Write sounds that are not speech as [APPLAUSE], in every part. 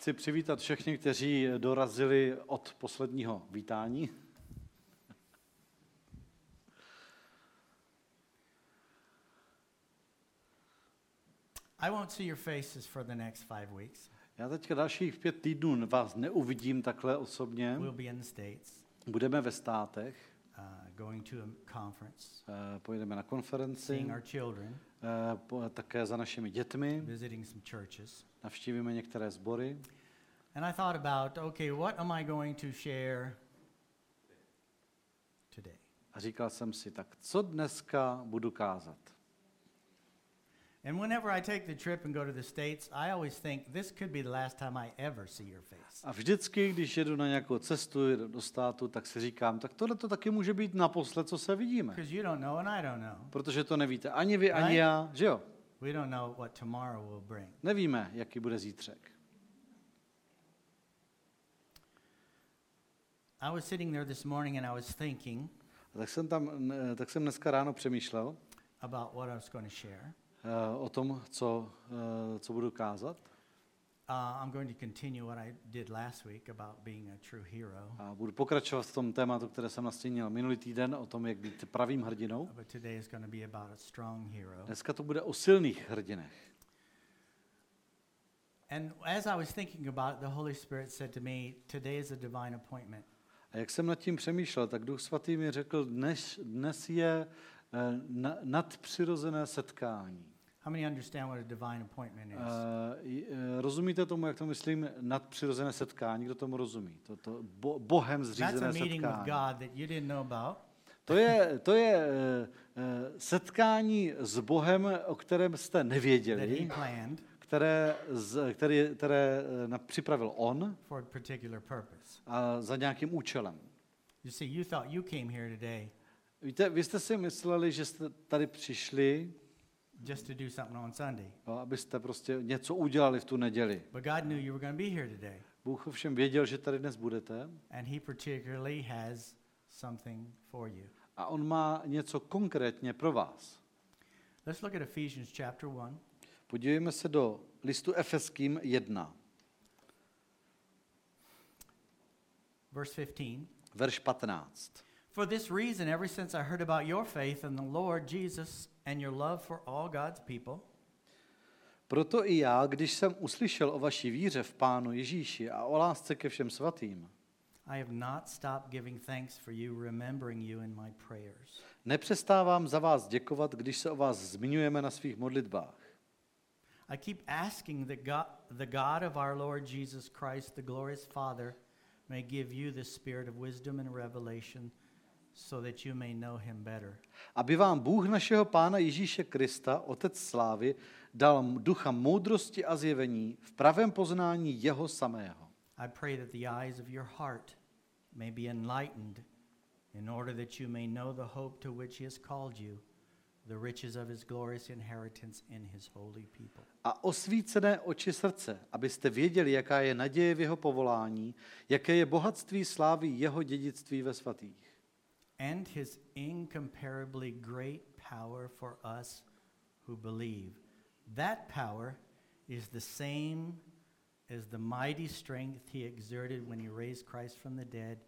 Chci přivítat všechny, kteří dorazili od posledního vítání. I won't see your faces for the next five weeks. Já teďka dalších pět týdnů vás neuvidím takhle osobně. We'll be in the States, Budeme ve státech, uh, going to a conference, eh, pojedeme na konferenci, seeing our children, také za našimi dětmi, visiting some churches. navštívíme některé sbory. And I thought about, okay, what am I going to share today? A říkal jsem si, tak co dneska budu kázat? And whenever I take the trip and go to the States, I always think this could be the last time I ever see your face. A vždycky, když jedu na nějakou cestu jedu do státu, tak si říkám, tak tohle to taky může být naposled, co se vidíme. Because you don't know and I don't know. Protože to nevíte ani vy, ani Right? já, že jo? We don't know what tomorrow will bring. Nevíme, jaký bude zítřek. I was sitting there this morning and I was thinking A tak jsem tam, n- tak jsem dneska ráno přemýšlel about what I was going to share. Eh, o tom, co, eh, co budu kázat. Uh, I'm going to continue what I did last week about being a true hero. A budu pokračovat v tom tématu, které jsem nastínil minulý týden, o tom, jak být pravým hrdinou. But today is going to be about a strong hero. Dneska to bude o silných hrdinech. And as I was thinking about it, the Holy Spirit said to me, Today is a divine appointment. A jak jsem nad tím přemýšlel, tak Duch Svatý mi řekl, dnes, dnes je nadpřirozené setkání. How many understand what a divine appointment is? Eh, eh, rozumíte tomu, jak to myslím, nadpřirozené setkání? Kdo tomu rozumí? To, to bo, Bohem That's a zřízené meeting with setkání. God that you didn't know about. To je, to je eh, eh, setkání s Bohem, o kterém jste nevěděli, které, z, které, které eh, připravil On for a a za nějakým účelem. You see, you thought you came here today Víte, vy jste si mysleli, že jste tady přišli, just to do something on Sunday. jo, abyste prostě něco udělali v tu neděli. But God knew you were going to be here today. Bůh ovšem věděl, že tady dnes budete And he particularly has something for you. a On má něco konkrétně pro vás. Let's look at Ephesians chapter 1, Podívejme se do listu Efeským 1, verse 15. verš 15. For this reason, ever since I heard about your faith in the Lord Jesus and your love for all God's people, Proto i já, když jsem uslyšel o vaší víře v Pánu Ježíši a o lásce ke všem svatým, I have not stopped giving thanks for you, remembering you in my prayers. nepřestávám za vás děkovat, když se o vás zmiňujeme na svých modlitbách. I keep asking that God, the God of our Lord Jesus Christ, the glorious Father, may give you the spirit of wisdom and revelation so that you may know him better. Aby vám Bůh našeho Pána Ježíše Krista, Otec slávy, dal ducha moudrosti a zjevení v pravém poznání jeho samého. I pray that the eyes of your heart may be enlightened in order that you may know the hope to which he has called you, the riches of his glorious inheritance in his holy people. A osvícené oči srdce, abyste věděli, jaká je naděje v jeho povolání, jaké je bohatství slávy jeho dědictví ve svatých. And his incomparably great power for us who believe. That power is the same as the mighty strength he exerted when he raised Christ from the dead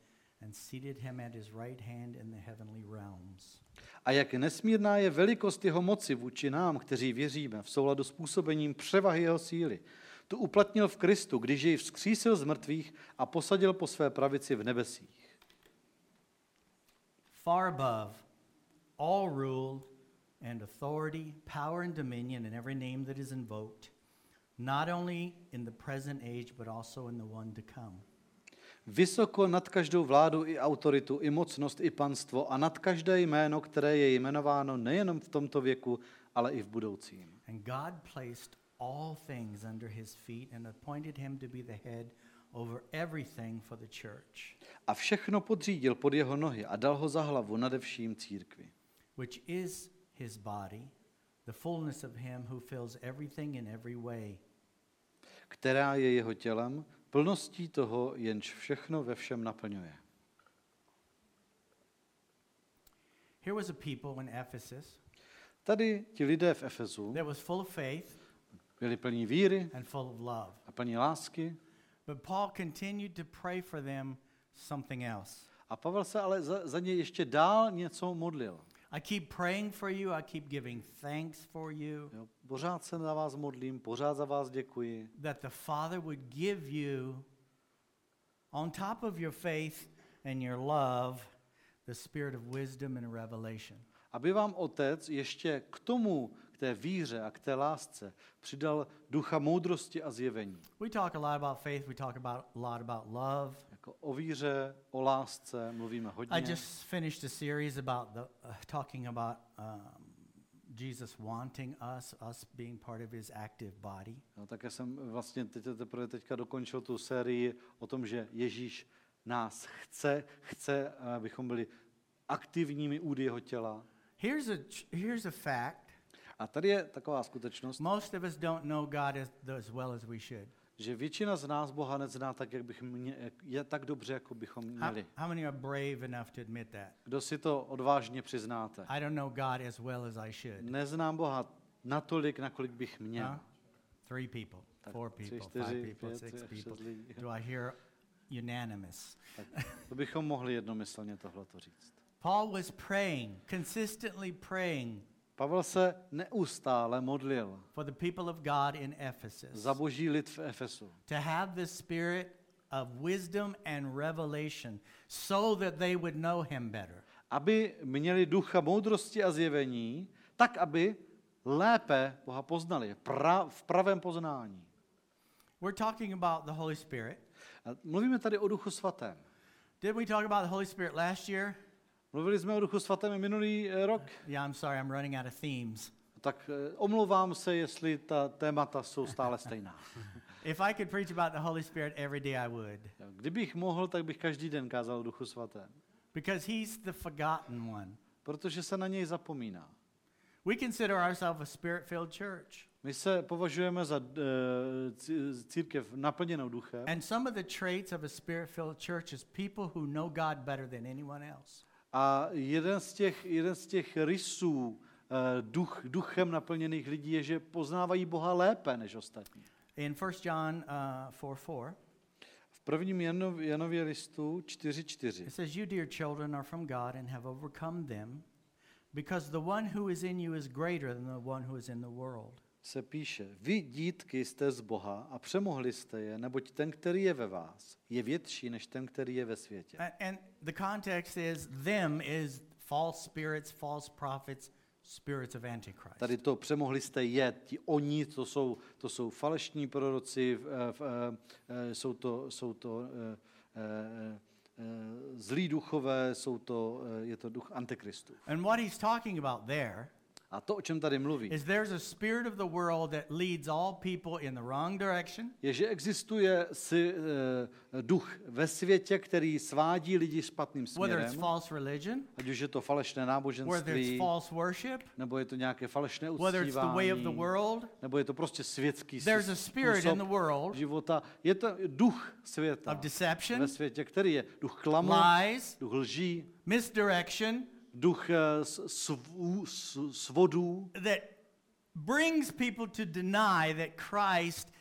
and seated him at his right hand in the heavenly realms. A jak nesmírná je velikost jeho moci vůči nám, kteří věříme, v souladu s působením převahy jeho síly. Tu uplatnil v Kristu, když jej vzkřísil z mrtvých a posadil po své pravici v nebesích. Far above all rule and authority, power and dominion, and every name that is invoked, not only in the present age, but also in the one to come. Vysoko nad každou vládu i autoritu, i mocnost, i panstvo a nad každé jméno, které je jmenováno nejenom v tomto věku, ale i v budoucím. And God placed all things under his feet and appointed him to be the head over everything for the church, A všechno podřídil pod jeho nohy a dal ho za hlavu nade vším církvi, which is his body, the fullness of him who fills everything in every way. která je jeho tělem, plností toho, jenž všechno ve všem naplňuje. Here was a people in Ephesus Tady ti lidé v Efezu that was full of faith byli plní víry and full of love. a plní lásky, But Paul continued to pray for them something else. A Pavel se ale za, za ně ještě dál něco modlil. I keep praying for you, I keep giving thanks for you, Jo, pořád se za vás modlím, pořád za vás děkuji, that the Father would give you, on top of your faith and your love, the spirit of wisdom and revelation. aby vám Otec ještě k tomu, té víře a k té lásce přidal ducha moudrosti a zjevení. We talk a lot about faith, we talk about a lot about love. Jako o víře, o lásce mluvíme hodně. I just finished a series about the uh, talking about um, Jesus wanting us, us being part of his active body. No, také jsem vlastně teď, teprve teďka dokončil tu sérii o tom, že Ježíš nás chce, chce, abychom byli aktivními údy jeho těla. Here's a here's a fact. A tady je taková skutečnost, Most of us don't know God as, as well as we should. že většina z nás Boha nezná tak, jak bych mě, je tak dobře, jako bychom How, měli. how many are brave enough to admit that? Kdo si to odvážně přiznáte? I don't know God as well as I should. Neznám Boha natolik, nakolik bych měl. Huh? Three people, Tak four tři, people, čtyři, five people, pět, six people. lidí. Do I hear unanimous? Tak to bychom mohli jednomyslně tohleto říct. Paul was praying, consistently praying Pavel se neustále modlil for the people of God in Ephesus za boží lid v Efesu, to have the spirit of wisdom and revelation so that they would know him better. aby měli ducha moudrosti a zjevení, tak aby lépe Boha poznali, pra, v pravém poznání. We're talking about the Holy Spirit. A mluvíme tady o duchu svatém. Did we talk about the Holy Spirit last year? Mluvili jsme o duchu svatém minulý eh, rok, Yeah, I'm sorry, I'm running out of themes. tak eh, omlouvám se, jestli ta témata jsou stále stejná. [LAUGHS] If I could preach about the Holy Spirit every day, I would. Kdybych mohl, tak bych každý den kázal o duchu svatém, Because he's the forgotten one. protože se na něj zapomíná. We consider ourselves a spirit filled church. My se považujeme za cí- církev naplněnou duchem And some of the traits of a spirit filled church is people who know God better than anyone else. A jeden z těch, jeden z těch rysů eh, duch, duchem naplněných lidí je, že poznávají Boha lépe než ostatní. In 1 John uh, 4 4, V prvním Janov, Janově listu 4.4 it says, You, dear children, are from God and have overcome them, because the one who is in you is greater than the one who is in the world. Se píše, vy dítky jste z Boha a přemohli jste je, neboť ten, který je ve vás, je větší než ten, který je ve světě. And the context is them is false spirits, false prophets, spirits of Antichrist. Tady to přemohli jste je, ti oni, to jsou, to jsou falešní proroci, v, v, eh, jsou to, jsou to eh, eh, eh, zlí duchové, jsou to, eh, je to duch antikristu. And what he's talking about there A to, o čem tady mluví, is there's a spirit of the world that leads all people in the wrong direction, je, že existuje si, eh, duch ve světě, který svádí lidi špatným whether it's směrem, false religion, ať už je to falešné whether it's náboženství, false worship, nebo je to nějaké falešné whether it's the way of the uctívání, world. nebo je to prostě světský There's a spirit in the world života. Je to duch světa of deception, ve světě, který je duch klamu, lies, duch lží, misdirection duch eh, svů- svodů, that brings people to deny that Christ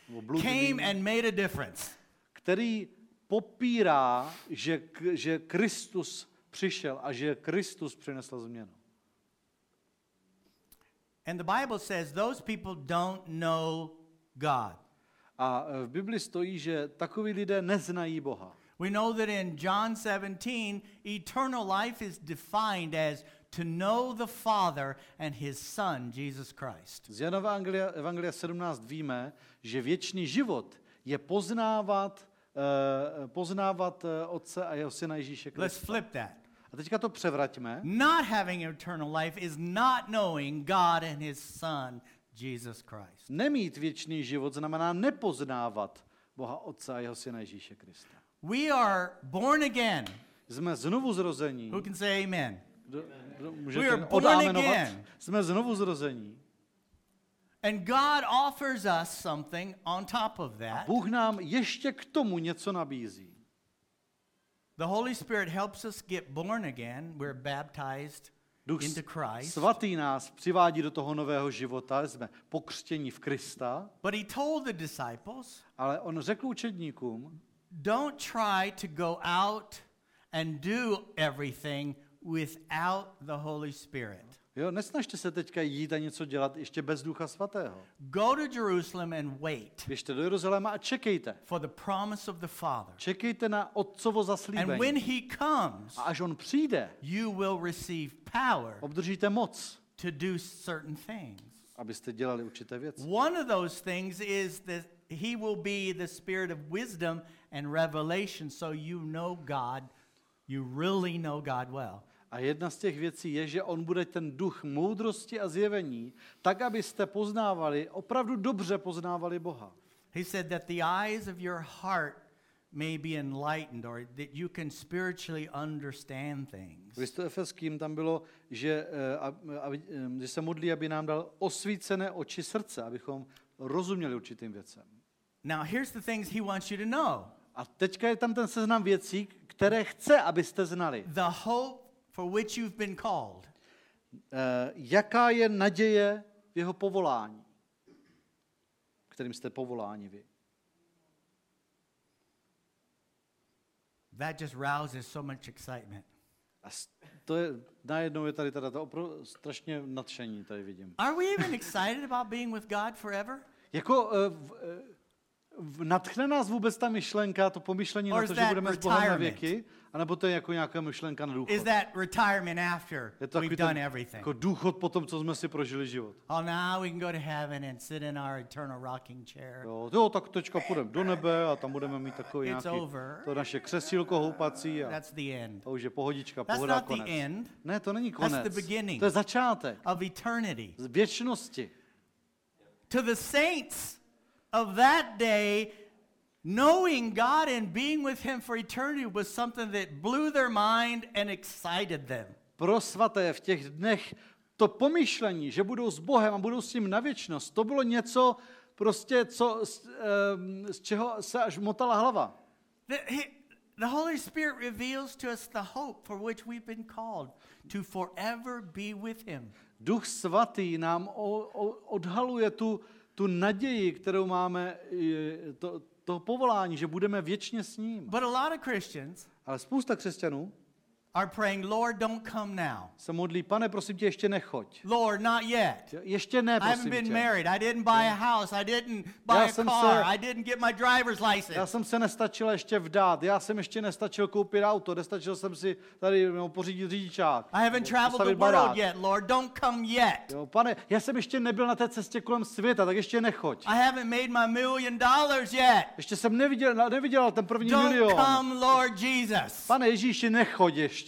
came and made a difference. který popírá, že, že Kristus přišel a že Kristus přinesl změnu. And the Bible says those people don't know God. A eh, v Bibli stojí, že takoví lidé neznají Boha. We know that in John 17, eternal life is defined as to know the Father and his Son, Jesus Christ. Z Janova Evangelia, Evangelia 17 víme, že věčný život je poznávat, eh, poznávat eh, Otce a jeho syna Ježíše Let's Krista. flip that. A teďka to převraťme. Not having eternal life is not knowing God and his Son, Jesus Christ. Nemít věčný život znamená nepoznávat Boha Otce a jeho syna Ježíše Krista. We are born again. Jsme znovu zrození. Who can say amen? Kdo, kdo We are born again. Jsme znovu zrození. And God offers us something on top of A that. Bůh nám ještě k tomu něco nabízí. The Holy Spirit helps us get born again. We're baptized Duch into Christ. svatý nás přivádí do toho nového života, jsme pokřtění v Krista, But he told the disciples, ale on řekl učedníkům, don't try to go out and do everything without the Holy Spirit. jo, nesnažte se teďka jít a něco dělat ještě bez Ducha Svatého. Go to Jerusalem and wait Běžte do Jeruzaléma a čekejte. for the promise of the Father. Čekejte na Otcovo And when zaslíbení. he comes, A až on přijde, you will receive power obdržíte moc, to do certain things. abyste dělali určité věci. One of those things is that he will be the spirit of wisdom and revelation, so you know God, you really know God well. A jedna z těch věcí je, že on bude ten duch moudrosti a zjevení, tak, abyste poznávali, opravdu dobře poznávali Boha. He said that the eyes of your heart may be enlightened or that you can spiritually understand things. V listu Efeským tam bylo, že, eh, a, a, eh, že se modlí, aby nám dal osvícené oči srdce, abychom rozuměli určitým věcem. Now, here's the things he wants you to know A teďka je tam ten seznam věcí, které chce, abyste znali. the hope for which you've been called, Eh, Jaká je naděje v jeho povolání, kterým jste povoláni vy? that just rouses so much excitement. A to je, najednou je tady teda to opro, strašně nadšení, tady vidím. Are we even excited about being with God forever? Jako eh, v, v, natchne nás vůbec ta myšlenka, to pomyšlení Or na to, že budeme s Bohem na věky, anebo to je jako nějaká myšlenka na důchod? Is that retirement after Je to we've done everything? jako důchod po tom, co jsme si prožili život. Oh, now we can go to heaven and sit in our eternal rocking chair. Jo, jo tak teďka půjdeme do nebe a tam budeme mít takový It's nějaký, over. to naše křesílko houpací a That's the end to už je pohodička, That's pohoda, not the konec. end. Ne, to není That's konec. the beginning. To je začátek. of eternity. Z věčnosti. To the saints of that day, knowing God and being with Him for eternity was something that blew their mind and excited them. Pro svaté v těch dnech to pomyšlení, že budou s Bohem a budou s ním na věčnost, to bylo něco prostě, co, z, em, z čeho se až motala hlava. The, he- the Holy Spirit reveals to us the hope for which we've been called to forever be with Him. Duch svatý nám o, o, odhaluje tu, tu naději, kterou máme, to, to povolání, že budeme věčně s ním. But a lot of Christians Ale spousta křesťanů are praying, Lord, don't come now. se modlí, pane, prosím tě, ještě nechoď. Lord, not yet. Ještě ne, I haven't prosím been tě. married. I didn't buy a house. I didn't buy Já a jsem car. se- I didn't get my driver's Já license. jsem se nestačil ještě vdát, já jsem ještě nestačil koupit auto, nestačil jsem si tady no, pořídit řidičák. I haven't traveled the postavit world yet, Lord. Don't come yet. Jo, pane, já jsem ještě nebyl na té cestě kolem světa, tak ještě nechoď. I haven't made my million dollars yet. Ještě jsem neviděl, neviděl ten první Don't milion. come, Lord Jesus. Pane Ježíši, nechoď ještě.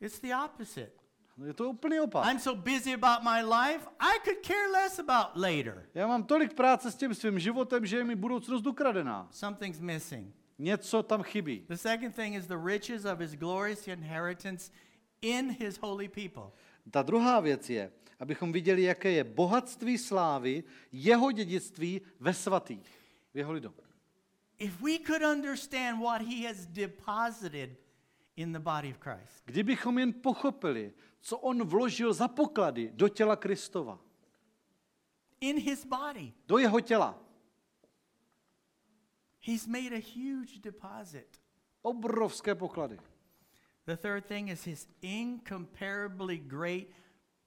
It's the opposite. No, Je to úplný opak. I'm so busy about my life, I could care less about later. Já mám tolik práce s tím svým životem, že je mi budoucnost ukradená. Something's missing. Něco tam chybí. The second thing is the riches of his glorious inheritance in his holy people. Ta druhá věc je, abychom viděli, jaké je bohatství slávy, jeho dědictví ve svatých, v jeho lidu. If we could understand what he has deposited in the body of Christ, Kdybychom jen pochopili, co on vložil za poklady do těla Kristova, in his body, do jeho těla, he's made a huge deposit. obrovské poklady. The third thing is his incomparably great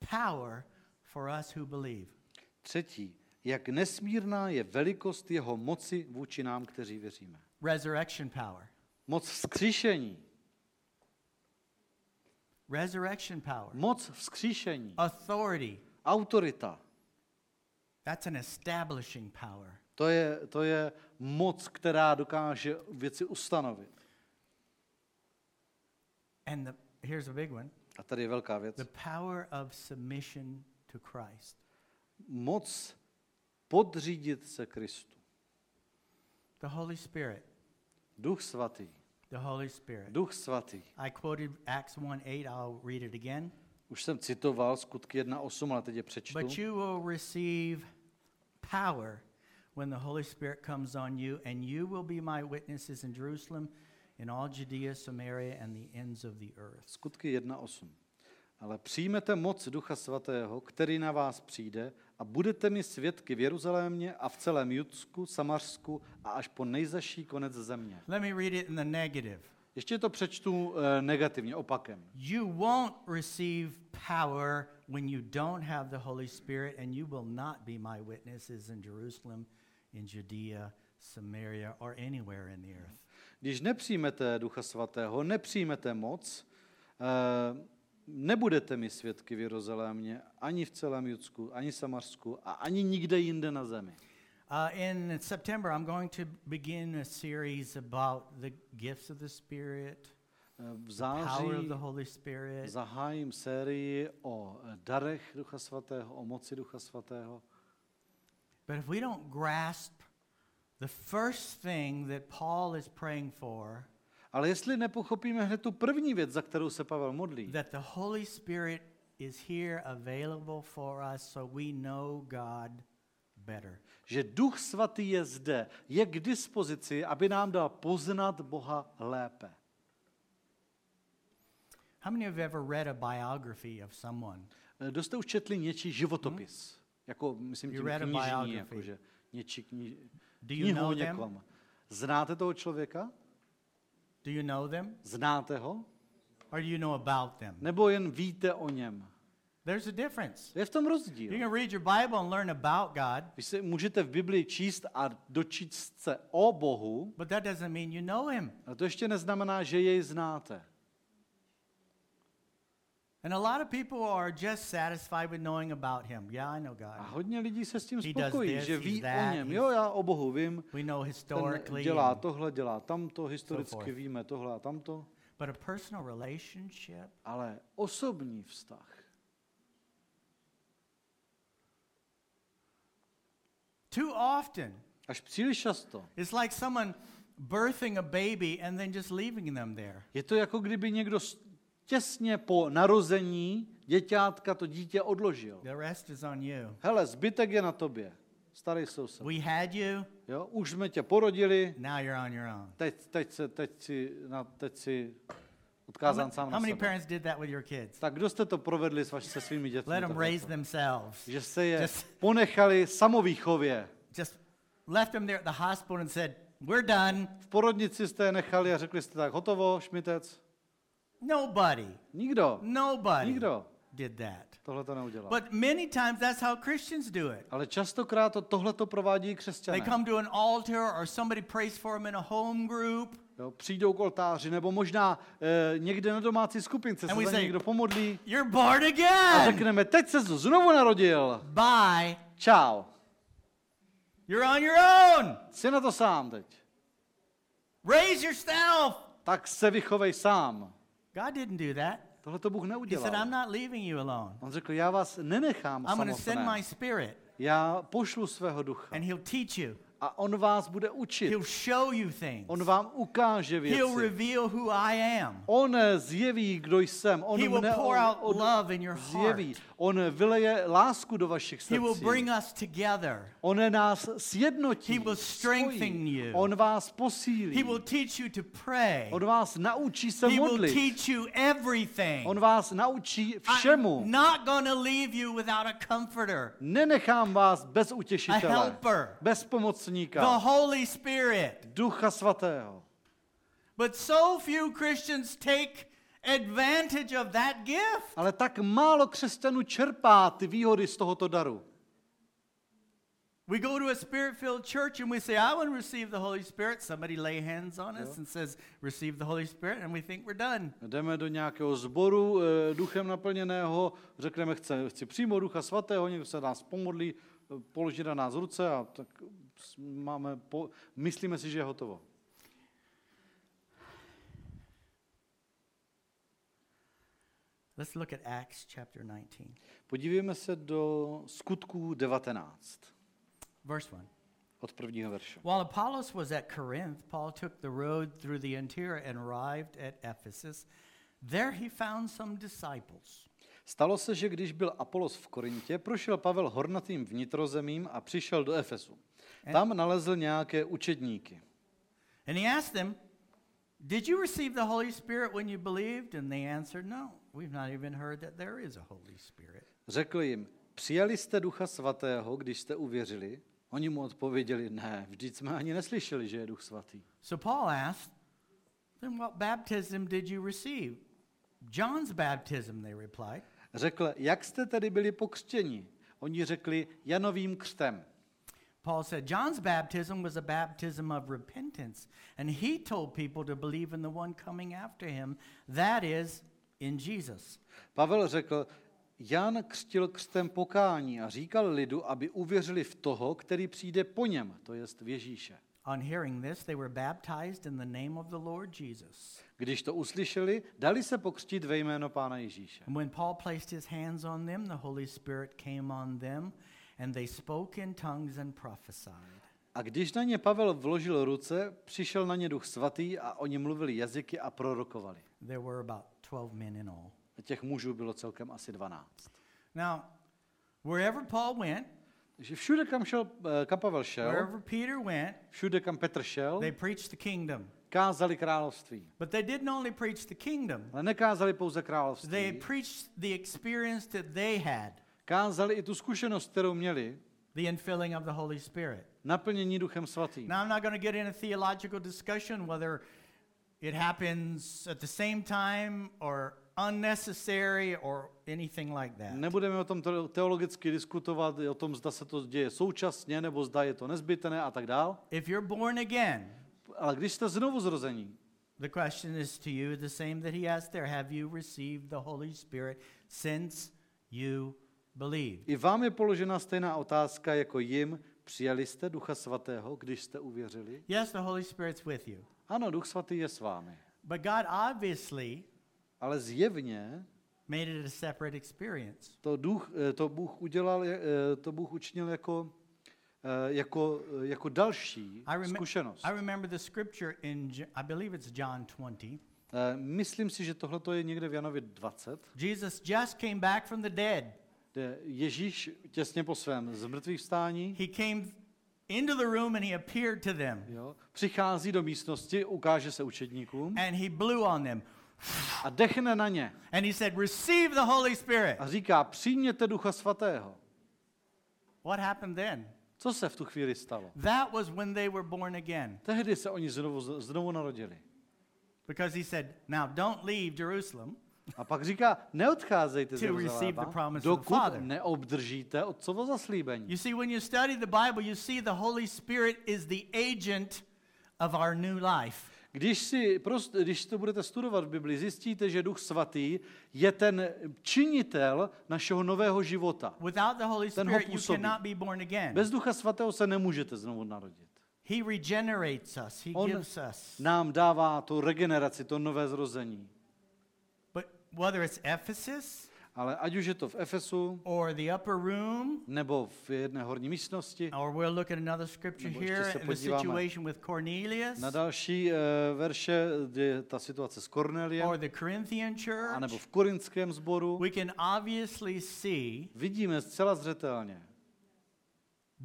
power for us who believe. Třetí, jak nesmírná je velikost jeho moci vůči nám, kteří věříme. Resurrection power. Moc vzkříšení. Resurrection power. Moc vzkříšení. Authority. Autorita. That's an establishing power. To je, to je moc, která dokáže věci ustanovit. And the, here's a big one A tady je velká věc. the power of submission to Christ. Moc podřídit se Kristu. The Holy Spirit. Duch svatý. The Holy Spirit. Duch svatý. I quoted Acts 1 8. I'll read it again. Už jsem citoval skutky 1.8, ale teď je přečtu. But you will receive power when the Holy Spirit comes on you, and you will be my witnesses in Jerusalem, in all Judea, Samaria, and the ends of the earth. Skutky 1.8. Ale přijmete moc Ducha Svatého, který na vás přijde a budete mi svědky v Jeruzalémě a v celém Judsku, Samařsku a až po nejzaší konec země. Let me read it in the negative. Ještě to přečtu eh, negativně, opakem. You won't receive power when you don't have the Holy Spirit, and you will not be my witnesses in Jerusalem, in Judea, Samaria, or anywhere in the earth. Když nepřijmete Ducha Svatého, nepřijmete moc, eh, nebudete mi svědky v Jeruzalémě, ani v celém Judsku, ani Samařsku a ani nikde jinde na zemi. Uh, in September, I'm going to begin a series about the gifts of the Spirit, Eh, V power of září the Holy Spirit. zahájím sérii o darech Ducha Svatého, o moci Ducha Svatého. But if we don't grasp the first thing that Paul is praying for, Ale jestli nepochopíme hned tu první věc, za kterou se Pavel modlí, that the Holy Spirit is here available for us so we know God better. že Duch Svatý je zde, je k dispozici, aby nám dal poznat Boha lépe. How many you ever read a biography of someone? Eh, Kdo jste už četli něčí životopis? Jako, myslím tím knižní, jakože něčí kni, Do you knihu know o them? někom. Znáte toho člověka? Do you know them? Znáte ho? Or do you know about them? Nebo jen víte o něm? There's a difference. Je v tom You rozdíl. can read your Bible and learn about God, Vy se můžete v Biblii číst a dočíst se o Bohu, but that doesn't mean you know Him. ale to ještě neznamená, že jej znáte. And a lot of people are just satisfied with knowing about Him. Yeah, I know A God. hodně lidí se s tím spokojí, this, že ví that, o něm. Jo, já o Bohu vím. We know Ten historically. dělá tohle, dělá tamto, historicky forth. víme tohle a tamto. But a personal relationship, Ale osobní vztah, too often, až příliš často, it's like someone birthing a baby and then just leaving them there. je to jako kdyby někdo těsně po narození děťátka to dítě odložil. The rest is on you. Hele, zbytek je na tobě. Starý soused. We had you, Jo, už jsme tě porodili, now you're on your own. teď, teď, se, teď, si, na, teď si How odkázán many, sám how na many sebe. parents did that with your kids? Tak kdo jste to provedli s vaš, se svými dětmi? Let them raise themselves. Že jste je Just- ponechali samovýchově. Just left them there at the hospital and said, We're done. V porodnici jste je nechali a řekli jste tak, hotovo, šmitec. Nobody, Nikdo. nobody Nikdo did that. tohle to neudělal. But many times that's how Christians do it. Ale častokrát to, tohle to provádí They křesťané. come to an altar or somebody prays for them in a home group. Jo, přijdou k oltáři, nebo možná e, někde na domácí skupince se za say- někdo pomodlí You're born a again. řekneme, teď se znovu narodil. Bye. Čau. You're on your own. Jsi na to sám teď. Raise yourself. Tak se vychovej sám. God didn't do that. Tohle to Bůh He said. I'm not leaving you alone. On řekl, já vás nenechám I'm going to send my spirit Já pošlu svého ducha and he'll teach you. a on vás bude učit. He'll show you things. On vám ukáže He'll reveal who I am. On zjeví, kdo jsem. On He will pour out love in your heart. zjeví. On vyleje lásku do vašich He will srdcí. bring us together. On nás sjednotí. He will strengthen you. On vás posílí. He will teach you to pray. On vás naučí se He will modlit. teach you everything. On vás naučí všemu. I'm not going to leave you without a comforter, Nenechám vás bez a utěšitele, helper, bez the pomocníka, Holy Spirit. Ducha Svatého. But so few Christians take advantage of that gift. Ale tak málo křesťanů čerpá ty výhody z tohoto daru. We go to a spirit filled church and we say, I want to receive the Holy Spirit. Somebody lay hands on us and says, Receive the Holy Spirit, and we think we're done. Jdeme do nějakého sboru e, duchem naplněného, řekneme, chci, chci přímo Ducha Svatého, někdo se nás pomodlí, e, položí na nás ruce a tak máme, po, myslíme si, že je hotovo. Let's look at Acts chapter 19, Podívejme se do skutků 19, verse 1. od prvního verše. While Apollos was at Corinth, Paul took the road through the interior and arrived at Ephesus. There he found some disciples. Stalo se, že když byl Apolos v Korintě, prošel Pavel hornatým vnitrozemím a přišel do Efesu. Tam nalezl nějaké učedníky. And he asked them, Did you receive the Holy Spirit when you believed? And they answered, No. We've not even heard that there is a Holy Spirit. Řekl jim, přijali jste ducha svatého, když jste uvěřili? Oni mu odpověděli, ne, vždyť jsme ani neslyšeli, že je duch svatý. So Paul asked, then what baptism did you receive? John's baptism, they replied. Řekl, jak jste tedy byli pokřtěni? Oni řekli, Janovým křtem. Paul said John's baptism was a baptism of repentance, and he told people to believe in the one coming after him, that is, in Jesus. Pavel řekl, Jan křtil křtem pokání a říkal lidu, aby uvěřili v toho, který přijde po něm, to jest v Ježíše. On hearing this, they were baptized in the name of the Lord Jesus. Když to uslyšeli, dali se pokřtít ve jméno Pána Ježíše. And when Paul placed his hands on them, the Holy Spirit came on them, and they spoke in tongues and prophesied. A když na ně Pavel vložil ruce, přišel na ně duch svatý a oni mluvili jazyky a prorokovali. There were about 12 men in all. A těch mužů bylo celkem asi 12. Now, wherever Paul went, Takže všude, kam, šel, eh, kam Pavel šel, wherever Peter went, všude, kam Petr šel, they preached the kingdom. kázali království. But they didn't only preach the kingdom, Ale nekázali pouze they království, preached the experience that they had, kázali i tu zkušenost, kterou měli, the infilling of the Holy Spirit. naplnění duchem svatým. Now, I'm not going to get in a theological discussion whether it happens at the same time or unnecessary or anything like that. Nebudeme o tom te- teologicky diskutovat, o tom, zda se to děje současně, nebo zda je to nezbytné a tak dál. If you're born again, Ale když jste znovu zrození, the question is to you the same that he asked there Have you received the Holy Spirit since you believed? i vám je položena stejná otázka jako jim, přijali jste ducha svatého, když jste uvěřili? Yes, the Holy Spirit's with you. Ano, duch svatý je s vámi. But God obviously Ale zjevně made it a separate experience. to, duch, eh, to Bůh udělal, eh, to Bůh učinil jako, eh, jako, jako další I, remem- zkušenost. I remember the scripture in, I believe it's John 20. Eh, Myslím si, že tohle je někde v Janově 20, Jesus just came back from the dead. Ježíš těsně po svém zmrtvých vstání He came into the room and he appeared to them. jo, přichází do místnosti, ukáže se učedníkům And he blew on them. a dechne na ně And he said, Receive the Holy Spirit. a říká, přijměte ducha svatého. What happened then? Co se v tu chvíli stalo? That was when they were born again. Tehdy se oni znovu, znovu narodili. Because he said, Now don't leave Jerusalem A pak říká, neodcházejte z Jeruzaléma, dokud neobdržíte otcovo zaslíbení. You see, when you study the Bible, you see the Holy Spirit is the agent of our new life. Když, si, prost, když to budete studovat v Bibli, zjistíte, že Duch Svatý je ten činitel našeho nového života. Without the Holy Ten ho působí. Bez Ducha Svatého se nemůžete znovu narodit. He regenerates us, He On gives us. nám dává tu regeneraci, to nové zrození. Whether it's Ephesus Ale ať už je to v Efesu, or the upper room, nebo v jedné horní místnosti, or we'll look at another scripture here in the situation with Cornelius na další uh, verše, kde je ta situace s Korneliem, or the Corinthian anebo church, v korinském sboru, we can obviously see vidíme zcela zřetelně,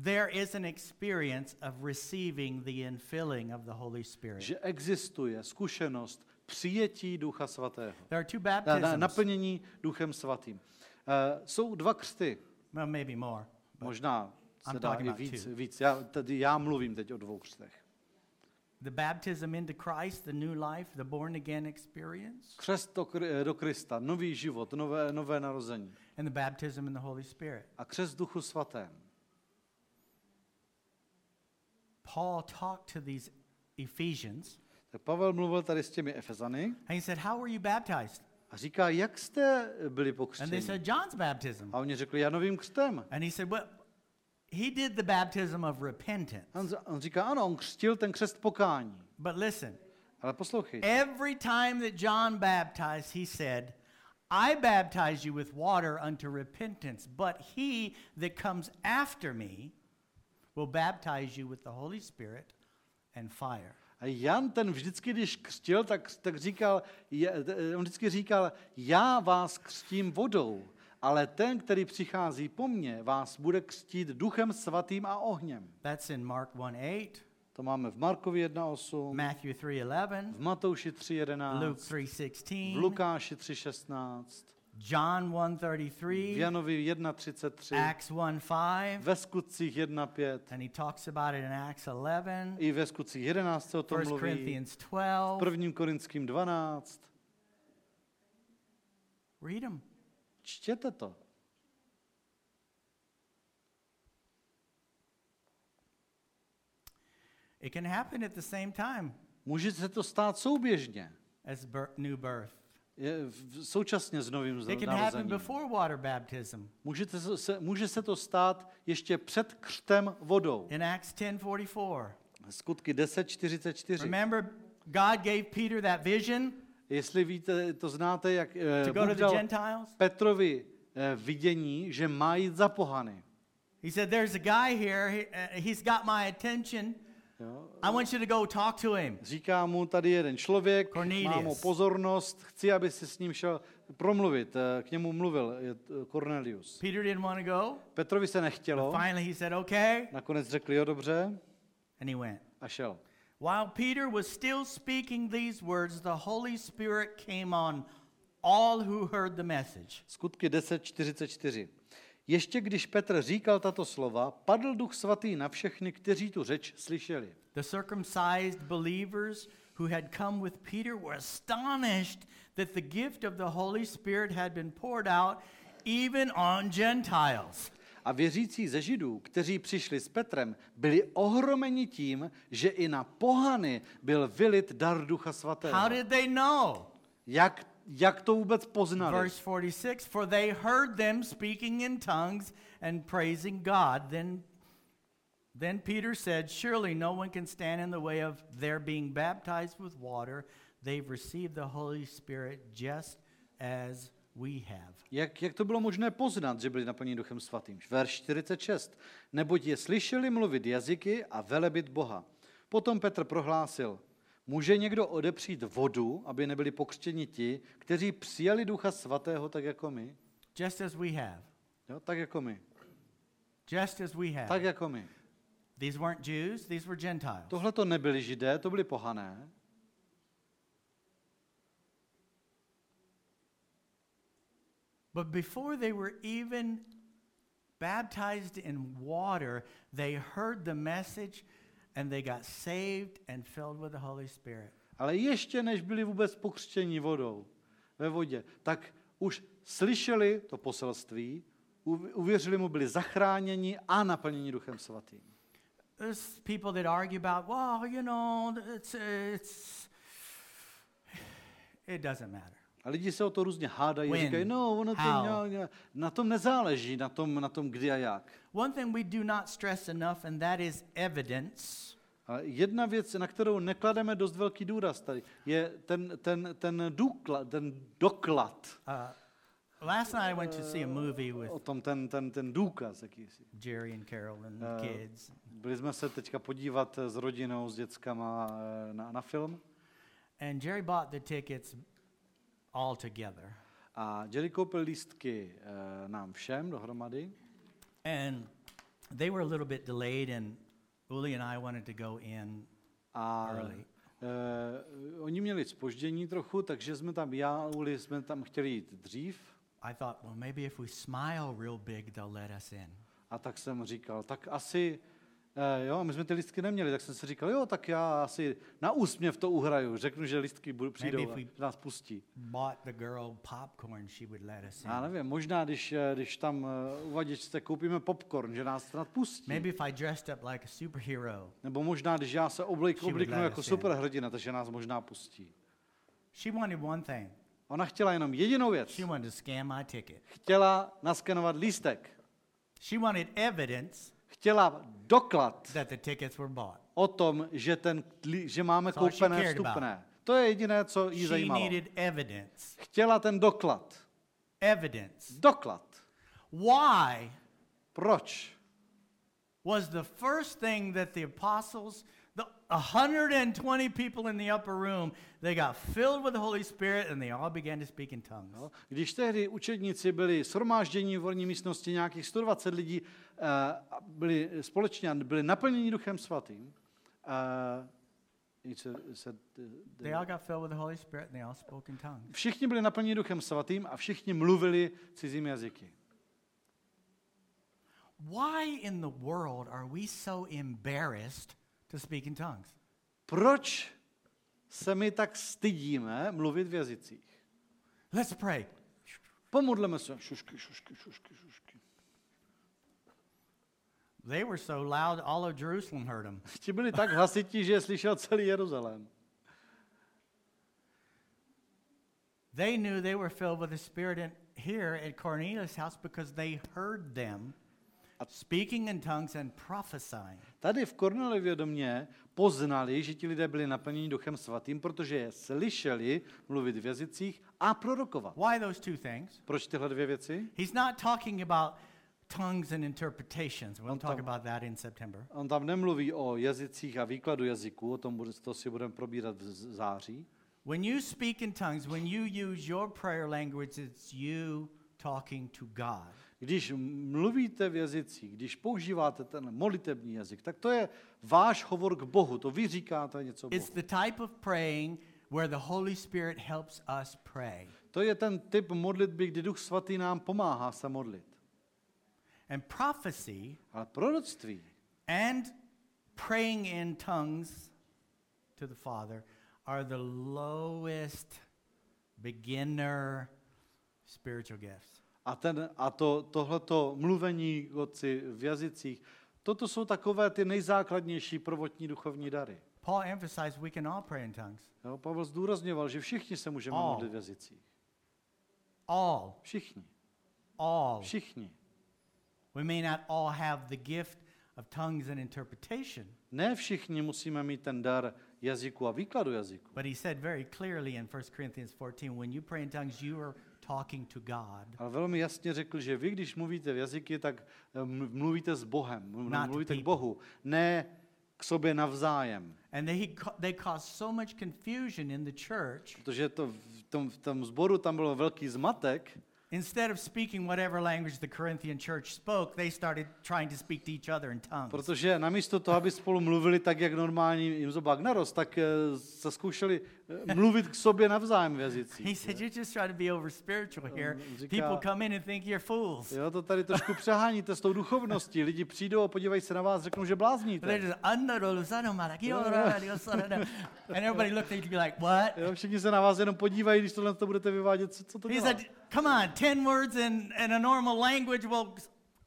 there is an experience of receiving the infilling of the Holy Spirit. že existuje zkušenost přijetí Ducha Svatého. There are two Na, na, baptisms, naplnění Duchem Svatým. Uh, jsou dva křty, well, maybe more. Možná se I'm dá i víc. two. víc. Já, tady já mluvím teď o dvou křtech. the baptism into Christ, the new life, the born again experience, Křest do, do Krista, nový život, nové, nové narození. and the baptism in the Holy Spirit. A křest Duchu Svatém. Paul talked to these Ephesians, Pavel mluvil tady s těmi Efezany and he said, How were you baptized? a říká, jak jste byli And they said, John's baptism. A oni řekli, Janovým křtem. And he said, Well, he did the baptism of repentance. On, on říká, ano, on křtil ten křest pokání. But listen, Ale poslouchej, every time that John baptized, he said, I baptize you with water unto repentance, but he that comes after me will baptize you with the Holy Spirit and fire. Jan ten vždycky, když křtil, tak, tak říkal, je, on vždycky říkal, já vás křtím vodou, ale ten, který přichází po mně, vás bude křtít duchem svatým a ohněm. That's in Mark 1 8. To máme v Markovi 1.8, Matthew 3:11, v Matouši Luke 3.11, v 3:16, Lukáši 3.16, John v 1:33, Janovi 1.33, Acts 1:5, ve skutcích 1.5, and he talks about it in Acts 11, i ve skutcích 11 se o tom 1 mluví, Corinthians v 12. prvním Korinským 12. Read them. Čtěte to. It can happen at the same time Může se to stát souběžně, as bir- new birth. Je, v- současně s novým It can happen narozením. before water baptism. Můžete se, se, může se to stát ještě před křtem vodou. In Acts 10:44. Skutky 10.44. Remember God gave Peter that vision Jestli víte, to znáte, jak eh, to go Bůh to the dal Gentiles? Petrovi eh, vidění, že má jít za pohany. He said, There's a guy here, he, uh, he's got my attention. Jo? I want you to go talk to him. Říká mu, tady jeden člověk, Cornelius. má mu pozornost, chci, aby si s ním šel promluvit. Eh, K němu mluvil je to Cornelius. Peter didn't want to go. Petrovi se nechtělo, Finally, he said, Okay. nakonec řekli, jo dobře, And he went. a šel. While Peter was still speaking these words, the Holy Spirit came on all who heard the message. Skutky 10.44. Ještě když Petr říkal tato slova, padl duch svatý na všechny, kteří tu řeč slyšeli. The circumcised believers who had come with Peter were astonished that the gift of the Holy Spirit had been poured out even on Gentiles. A věřící ze Židů, kteří přišli s Petrem, byli ohromeni tím, že i na pohany byl vylit dar Ducha Svatého. How did they know? Jak, jak to vůbec poznali? Verse 46 For they heard them speaking in tongues and praising God. Then, then Peter said, Surely no one can stand in the way of their being baptized with water. They've received the Holy Spirit just as we have. Jak, jak to bylo možné poznat, že byli naplněni Duchem Svatým? Verš 46. Neboť je slyšeli mluvit jazyky a velebit Boha. Potom Petr prohlásil, může někdo odepřít vodu, aby nebyli pokřtěni ti, kteří přijali Ducha Svatého tak jako my? Just as we have. Jo, tak jako my. Just as we have. Tak jako my. These weren't Jews, these were Gentiles. Tohle to nebyli židé, to byli pohané. But before they were even baptized in water, they heard the message and they got saved and filled with the Holy Spirit. Ale ještě než byli vůbec pokřtěni vodou ve vodě, tak už slyšeli to poselství, uv- uvěřili mu, byli zachráněni a naplněni Duchem Svatým. There's people that argue about, well, you know, it's, it's, it doesn't matter. A lidi se o to různě hádají When? říkají, no, ono to How? nějak, nějak- na tom nezáleží, na tom, na tom kdy a jak. One thing we do not stress enough, and that is evidence. A jedna věc, na kterou neklademe dost velký důraz tady, je ten, ten, ten, důklad, ten doklad Uh, last night I went to see a movie with o tom, ten, ten, ten důkaz jakýsi. Jerry and Carol and Uh, kids. Byli jsme se teďka podívat s rodinou, s dětskama eh, na, na film And Jerry bought the tickets all together. a Jerry koupil lístky eh, nám všem dohromady And they were a little bit delayed, and Uli and I wanted to go in a early. eh, oni měli spoždění trochu, takže jsme tam, já a Uli jsme tam chtěli jít dřív I thought, well, maybe if we smile real big, they'll let us in. a tak jsem říkal, tak asi, jo, my jsme ty lístky neměli, tak jsem si říkal, jo, tak já asi na úsměv to uhraju, řeknu, že lístky budou, přijdou a nás pustí. Popcorn, Já nevím, možná, když, eh, když tam eh, u vaděčce koupíme popcorn, že nás snad pustí. Maybe if I dressed up like a superhero. Nebo možná, když já se oblik, obliknu jako superhrdina, takže nás možná pustí. She wanted one thing. Ona chtěla jenom jedinou věc. She wanted to scan my ticket. Chtěla naskenovat lístek. She wanted evidence Chtěla doklad that the tickets were bought. o tom, že, ten, že máme That's she koupené vstupné. To je jediné, co jí She zajímalo. needed evidence. Chtěla ten doklad. Evidence. Doklad. Why Proč? was the first thing that the apostles, 120 people in the upper room, they got filled with the Holy Spirit and they all began to speak in tongues. Jo? Když tehdy učedníci byli shromáždění v horní místnosti, nějakých 120 lidí, a byli společně byli naplněni Duchem Svatým, Uh, it's a- it's a- the- the- They all got filled with the Holy Spirit and they all spoke in tongues. Všichni byli naplněni duchem svatým a všichni mluvili cizími jazyky. Why in the world are we so embarrassed to speak in tongues? Proč se my tak stydíme mluvit v jazycích? Let's pray. Pomodleme se. Šušky, šušky, šušky, šušky. They were so loud, all of Jerusalem heard them. [LAUGHS] Ti byli tak hlasití, že je slyšel celý Jeruzalém. They knew they were filled with the Spirit in, here at Cornelius' house because they heard them speaking in tongues and prophesying. Tady v Kornelivě domě poznali, že ti lidé byli naplněni duchem svatým, protože je slyšeli mluvit v jazycích a prorokovat. Why those two things? Proč tyhle dvě věci? He's not talking about tongues and interpretations. We'll On talk tam- about that in September. On tam nemluví o jazycích a výkladu jazyků, o tom to si budeme probírat v září. When you speak in tongues, when you use your prayer language, it's you talking to God. Když mluvíte v jazycích, když používáte ten molitební jazyk, tak to je váš hovor k Bohu, to vy říkáte něco It's the type of praying where the Holy Spirit helps us pray. To je ten typ modlitby, kdy Duch Svatý nám pomáhá se modlit. And prophecy Ale proroctví and praying in tongues to the Father are the lowest beginner spiritual gifts. a, ten, a to, tohleto mluvení Otci v jazycích, toto jsou takové ty nejzákladnější prvotní duchovní dary. Paul emphasized we can all pray in tongues. Jo, Pavel zdůrazňoval, že všichni se můžeme All. modlit v jazycích. All, Všichni. all. Všichni. We may not all have the gift of tongues and interpretation, Ne všichni musíme mít ten dar jazyku a výkladu jazyku. but he said very clearly in 1 Corinthians 14 when you pray in tongues, you are talking to God. Ale velmi jasně řekl, že vy, když mluvíte v jazyky, tak eh, ml- mluvíte s Bohem, mluvíte k. Bohu, ne k sobě navzájem. And they, they caused so much confusion in the church. Protože to v tom, v tom zboru tam byl velký zmatek. Instead of speaking whatever language the Corinthian church spoke, they started trying to speak to each other in tongues. Protože namísto toho, aby spolu mluvili tak, jak normálně jim zobák narost, tak eh, se zkoušeli mluvit k sobě navzájem v He jazycích. said, You're just trying to be over spiritual here. Říká- People come in and think you're fools. Jo, to tady trošku přeháníte s tou duchovností. Lidi přijdou a podívají se na vás, řeknou, že But they're blázníte. just, and everybody looked at you like, What? Jo, všichni se na vás jenom podívají, když tohle to budete vyvádět, co, co to He dělá. said, Come on, 10 words in, in a normal language will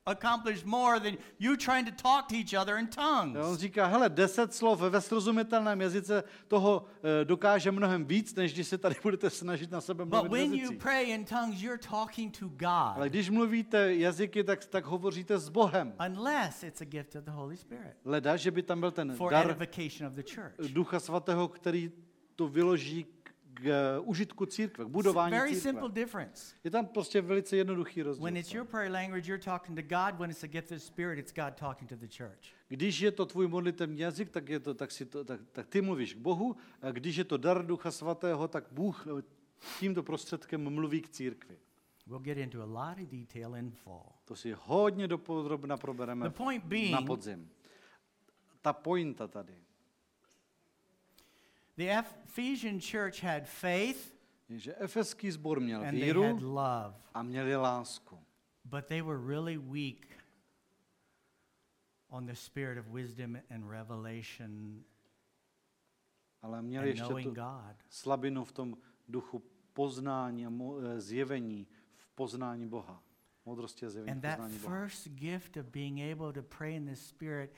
accomplish more than you trying to talk to each other in Jo, on tongues. říká, hele, deset slov ve srozumitelném jazyce toho eh, dokáže mnohem víc, než když se tady budete snažit na sebe But mluvit v when you pray in tongues, you're talking to Ale God, když mluvíte jazyky, tak, tak hovoříte s Bohem. unless it's a gift of the Holy Spirit Leda, že by tam byl ten for dar of the church. Ducha Svatého, který to vyloží k, eh, užitku církve, k budování very církve. simple difference. Je tam prostě velice jednoduchý rozdíl. When it's your prayer language, you're talking to God. When it's a gift of the Spirit, it's God talking to the church. Když je to tvůj modlitevní jazyk, tak, je to, tak, si to, tak, tak ty mluvíš k Bohu. A když je to dar Ducha Svatého, tak Bůh eh, tímto prostředkem mluví k církvi. We'll get into a lot of detail in fall. To si hodně dopodrobna probereme The point na being, podzim. Ta pointa tady the Ephesian church had faith že efeský sbor měl and they víru had love, a měli lásku. but they were really weak on the spirit of wisdom and revelation Ale měli and ještě tu God. slabinu v tom duchu poznání a eh, zjevení v poznání Boha. Moudrosti a zjevení And v that Boha. first gift of being able to pray in the Spirit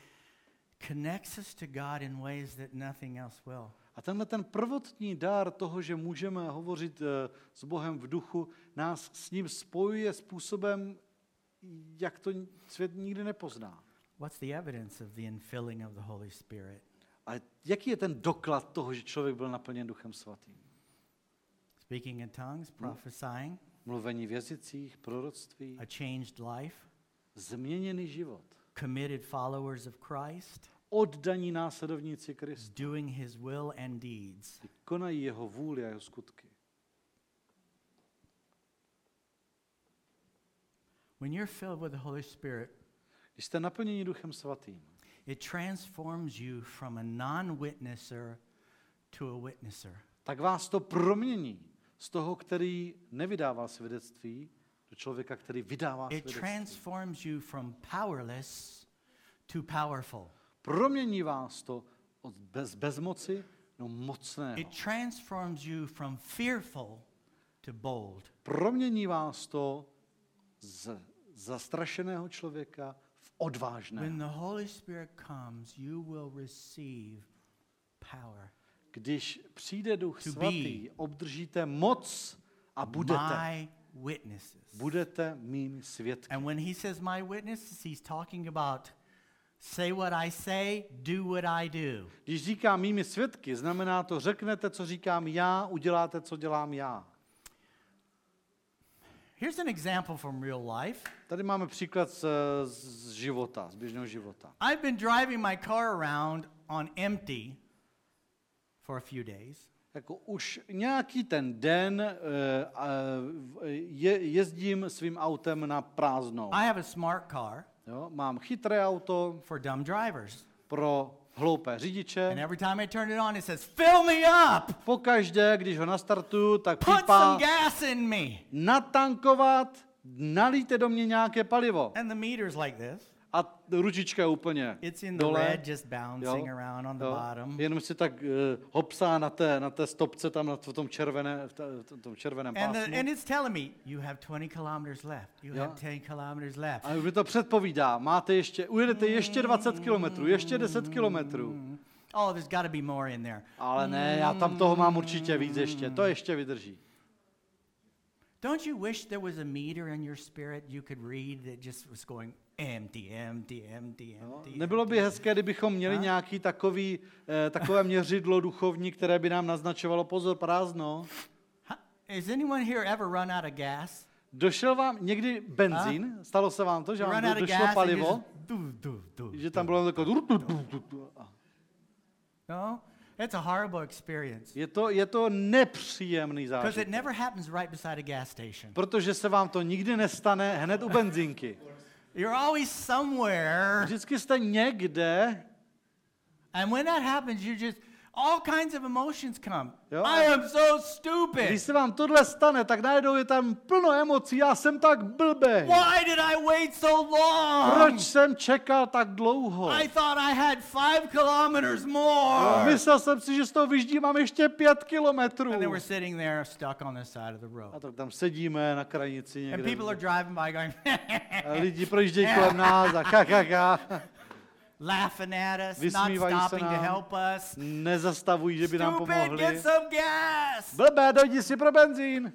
connects us to God in ways that nothing else will. A tenhle ten prvotní dar toho, že můžeme hovořit eh, s Bohem v duchu, nás s ním spojuje způsobem, jak to svět nikdy nepozná. What's the evidence of the infilling of the Holy Spirit? A jaký je ten doklad toho, že člověk byl naplněn Duchem Svatým? Speaking in tongues, prophesying, Mluvení v jazycích, proroctví, a changed life, změněný život, committed followers of Christ, oddaní následovníci Krista, doing his will and deeds. konají jeho vůli a jeho skutky. When you're filled with the Holy Spirit, Když jste naplněni Duchem Svatým, it transforms you from a non witnesser to a witnesser. tak vás to promění z toho, který nevydával svědectví, do člověka, který vydává It svědectví. transforms you from powerless to powerful. Promění vás to od bez, bezmoci do mocného. It transforms you from fearful to bold. Promění vás to z zastrašeného člověka v When odvážného. the Holy Spirit comes, you will receive power. Když přijde Duch To Svatý, obdržíte moc a budete, My witnesses. budete mými svědky. And when he says my witnesses, he's talking about say what I say, do what I do. Když říkám mými svědky, znamená to, řeknete, co říkám já, uděláte, co dělám já. Here's an example from real life. Tady máme příklad z, z života, z běžného života. I've been driving my car around on empty for a few days. Jako už nějaký ten den eh, je, jezdím svým autem na prázdnou. I have a smart car Jo? Mám chytré auto for dumb drivers. pro hloupé And řidiče. every time I turn it on, it says, fill me up, Pokaždé, když ho nastartuju, tak put pípá some gas in me. natankovat, nalíte do mě nějaké palivo. And the meter's like this. A ručička je úplně It's in the dole. red, just bouncing around on the jo. bottom. Jenom si tak uh, hopsá na té, na té stopce tam na v tom, červené, v, t- v tom červeném And, pásmu. the, and it's telling me, you have 20 kilometers left. You Yeah. have 10 kilometers left. A už mi to předpovídá, máte ještě, ujedete ještě 20 kilometrů, ještě 10 kilometrů. Oh, there's got to be more in there. Ale ne, já tam toho mám určitě víc ještě, to ještě vydrží. Don't you wish there was a meter in your spirit you could read that just was going empty, empty, empty, No, empty? nebylo by hezké, kdybychom měli A? nějaký takový, eh, takové měřidlo duchovní, které by nám naznačovalo pozor prázdno. Has anyone here ever run out of gas? Došel vám někdy benzín? Stalo se vám to, že vám došlo palivo? Že tam bylo takové... No, it's a horrible experience Je to, je to nepříjemný because it zážitek. never happens right beside a gas station. Protože se vám to nikdy nestane hned u benzinky. You're always somewhere, Vždycky jste někde, and when that happens, you just all kinds of emotions come. Jo. I am so stupid. když se vám tohle stane, tak najednou je tam plno emocí, já jsem tak blbý. Why did I wait so long? Proč jsem čekal tak dlouho? I thought I had five kilometers more. Myslel jsem si, že z toho vyždímám ještě pět kilometrů. And then we're sitting there stuck on the side of the A road. tak tam sedíme na krajnici And někde. people are driving by going, [LAUGHS] A lidi projíždějí kolem nás a ka, ka, ka. Laughing at us, not Vysmívají se stopping to nám. help us. Nezastavují, že by nám Stupid, pomohli. get some gas. Blbé, dojdi si pro benzín.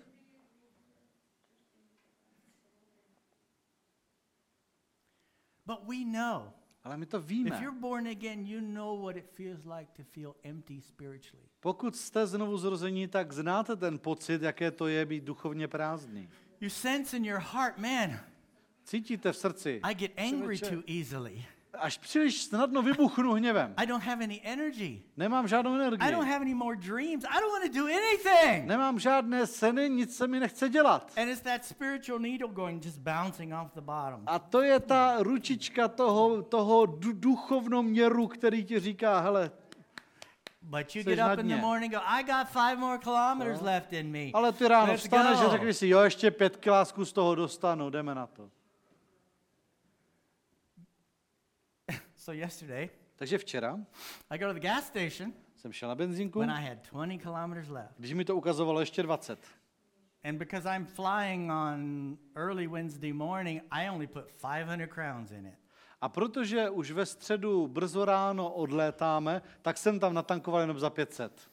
But we know, Ale my to if víme. you're born again, you know what it feels like to feel empty spiritually. Pokud jste znovu zrození, tak znáte ten pocit, jaké to je být duchovně prázdný. You sense in your heart, man, Cítíte v srdci, I get angry too easily. Až příliš snadno vybuchnu hněvem. I don't have any energy. Nemám žádnou I don't energii. have any more dreams. I don't want to do anything. Nemám žádné seny, nic se mi nechce dělat. And it's that spiritual needle going, just bouncing off the bottom. A to je ta ručička toho, toho du- duchovnoměru, který ti říká, hele, But you get up in the morning and go, I got five more kilometers left in me. ale ty ráno Let's vstaneš go. a řekneš si, jo, ještě pět kilásků z toho dostanu, jdeme na to. So yesterday, Takže včera I go to the gas station jsem šel na benzínku, when I had 20 kilometers left. když mi to ukazovalo ještě 20. And because I'm flying on early Wednesday morning, I only put 500 crowns in it. A protože už ve středu brzo ráno odlétáme, tak jsem tam natankoval jenom za 500.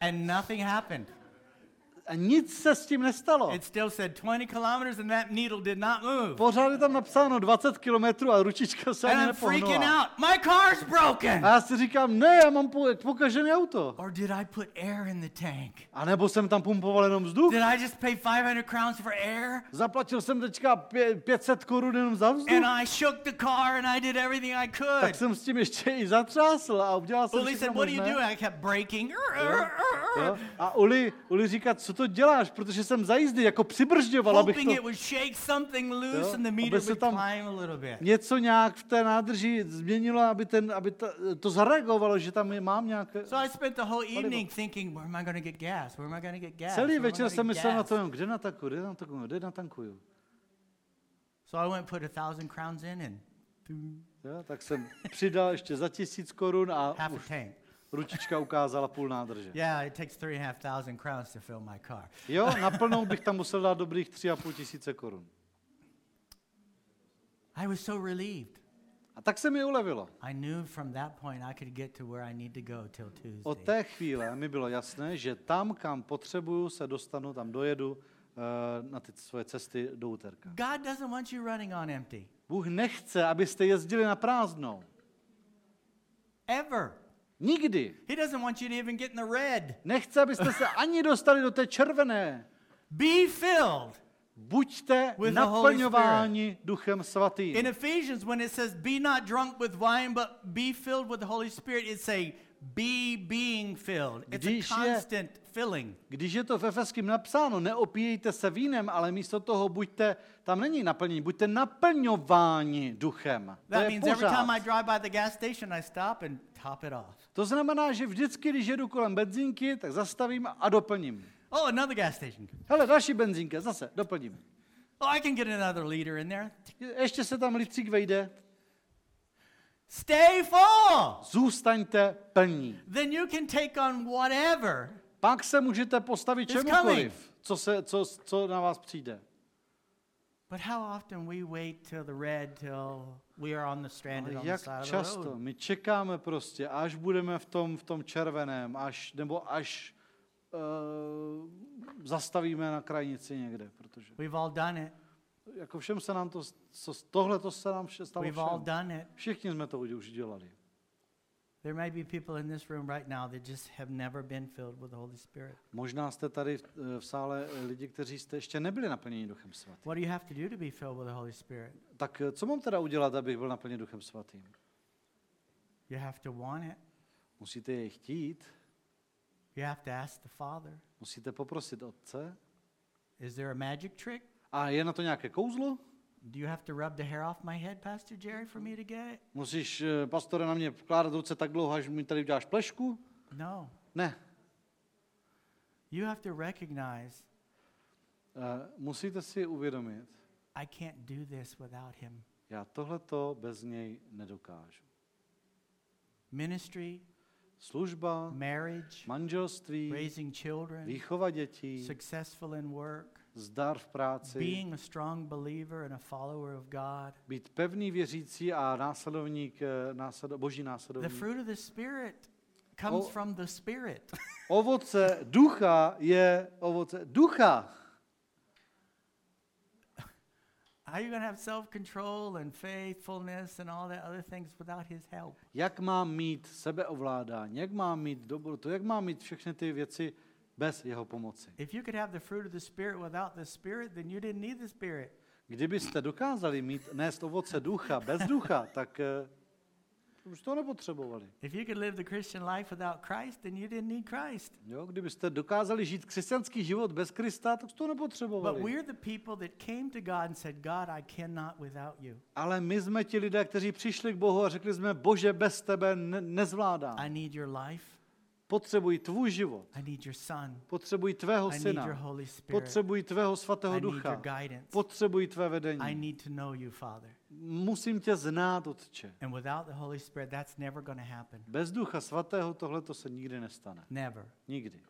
And nothing happened. A nic se s tím nestalo. It still said 20 kilometers and that needle did not move. Pořád je tam napsáno 20 kilometrů a ručička se And ani I'm freaking out. My car's broken. A já si říkám, ne, já mám po- pokažené auto. Or did I put air in the tank? A nebo jsem tam pumpoval jenom vzduch. Did I just pay 500 crowns for air? Zaplatil jsem teďka pě- 500 korun jenom za vzduch. And I shook the car and I did everything I could. Tak jsem s tím ještě i zatřásl a udělal jsem Uli said, všechno What do you možné. do? I kept braking. A Uli, Uli říká, co co to děláš? Protože jsem za jízdy jako přibržďoval, abych to Jo, aby se tam- a něco nějak v té nádrži změnilo, aby, ten, aby ta, to zareagovalo, že tam je, mám nějaké... So I spent the whole evening thinking, where am I going to get gas? Where am I going to get gas? Celý večer gonna jsem myslel na to, kde natankuju, kde natankuju, kde natankuju. So I went put a thousand crowns in and Jo, tak jsem přidal ještě za tisíc korun a half a už tank. Ručička ukázala půl nádrže. Yeah, it takes three and a half thousand crowns to fill my car. Jo, [LAUGHS] naplnou bych tam musel dát dobrých tři a půl tisíce korun. I was so relieved. A tak se mi ulevilo. I knew from that point I could get to where I need to go till Tuesday. Od té chvíle mi bylo jasné, že tam, kam potřebuju, se dostanu, tam dojedu eh, na ty svoje cesty do úterka. God doesn't want you running on empty. Bůh nechce, abyste jezdili na prázdnou. Ever. Nikdy. He doesn't want you to even get in the red. Nechce, abyste se [LAUGHS] ani dostali do té červené. Be filled. Buďte With naplňováni Duchem Svatým. In Ephesians, when it says, be not drunk with wine, but be filled with the Holy Spirit, it's a be being filled. It's a Když je- constant filling. Když je to v Efeským napsáno, neopíjejte se vínem, ale místo toho buďte, tam není naplnění, buďte naplňováni duchem. To That je means every time I drive by the gas station, I stop and top it off. To znamená, že vždycky, když jedu kolem benzínky, tak zastavím a doplním. Oh, another gas station. Hele, další benzínka, zase doplním. Oh, I can get another liter in there. Ještě se tam litřík vejde. Stay full. Zůstaňte plní. Then you can take on whatever. Pak se můžete postavit čemukoliv, co, se, co, co na vás přijde. But how often we wait till the red till we are on the stranded on the jak side of the často road. my čekáme prostě, až budeme v tom, v tom červeném, až, nebo až uh, zastavíme na krajnici někde, protože We've all done it. Jako všem se nám to, co, tohle to se nám vše stalo We've all všem. done it. Všichni jsme to už dělali. There may be people in this room right now that just have never been filled with the Holy Spirit. Možná jste tady v, eh, v sále eh, lidi, kteří jste ještě nebyli naplněni Duchem Svatým. What do you have to do to be filled with the Holy Spirit? Tak eh, co mám teda udělat, abych byl naplněn Duchem Svatým? You have to want it. Musíte jej chtít, You have to ask the Father. musíte poprosit Otce. Is there a magic trick? A je na to nějaké kouzlo? Do you have to rub the hair off my head, Pastor Jerry, for me to get it? Musíš, eh, pastore, na mě vkládat ruce tak dlouho, až mi tady uděláš plešku? No. Ne. You have to recognize Eh, Musíte si uvědomit, I can't do this without Him. já tohleto bez něj nedokážu. Ministry, Služba, marriage, manželství, raising children, výchova dětí, successful in work, zdar v práci, being a strong believer and a follower of God. být pevný věřící a následovník, eh, následo, boží The následovník. fruit of the Spirit comes Oh. from the Spirit. [LAUGHS] Ovoce ducha je ovoce ducha. How are you going to have self control and faithfulness and all that other things without His help? Jak mám mít sebeovládání, jak mám mít dobrotu, jak mám mít všechny ty věci bez jeho pomoci. If you could have the fruit of the Spirit without the Spirit, then you didn't need the Spirit. Kdybyste dokázali mít nést ovoce ducha bez ducha, tak eh, už to nepotřebovali. If you could live the Christian life without Christ, then you didn't need Christ. Jo, kdybyste dokázali žít křesťanský život bez Krista, tak to But nepotřebovali. we're the people that came to God and said, God, I cannot without you. Ale my jsme ti lidé, kteří přišli k Bohu a řekli jsme, Bože, bez tebe ne- nezvládám. I need your life. Potřebuji tvůj život, I need your son. potřebuji tvého I need your syna, Holy Spirit. potřebuji tvého I svatého need your ducha, guidance. potřebuji tvé I vedení. need to know you, Father. Musím tě znát, Otče. And without the Holy Spirit, that's never to happen. Bez ducha svatého tohle to se nikdy nestane. Never. Nikdy.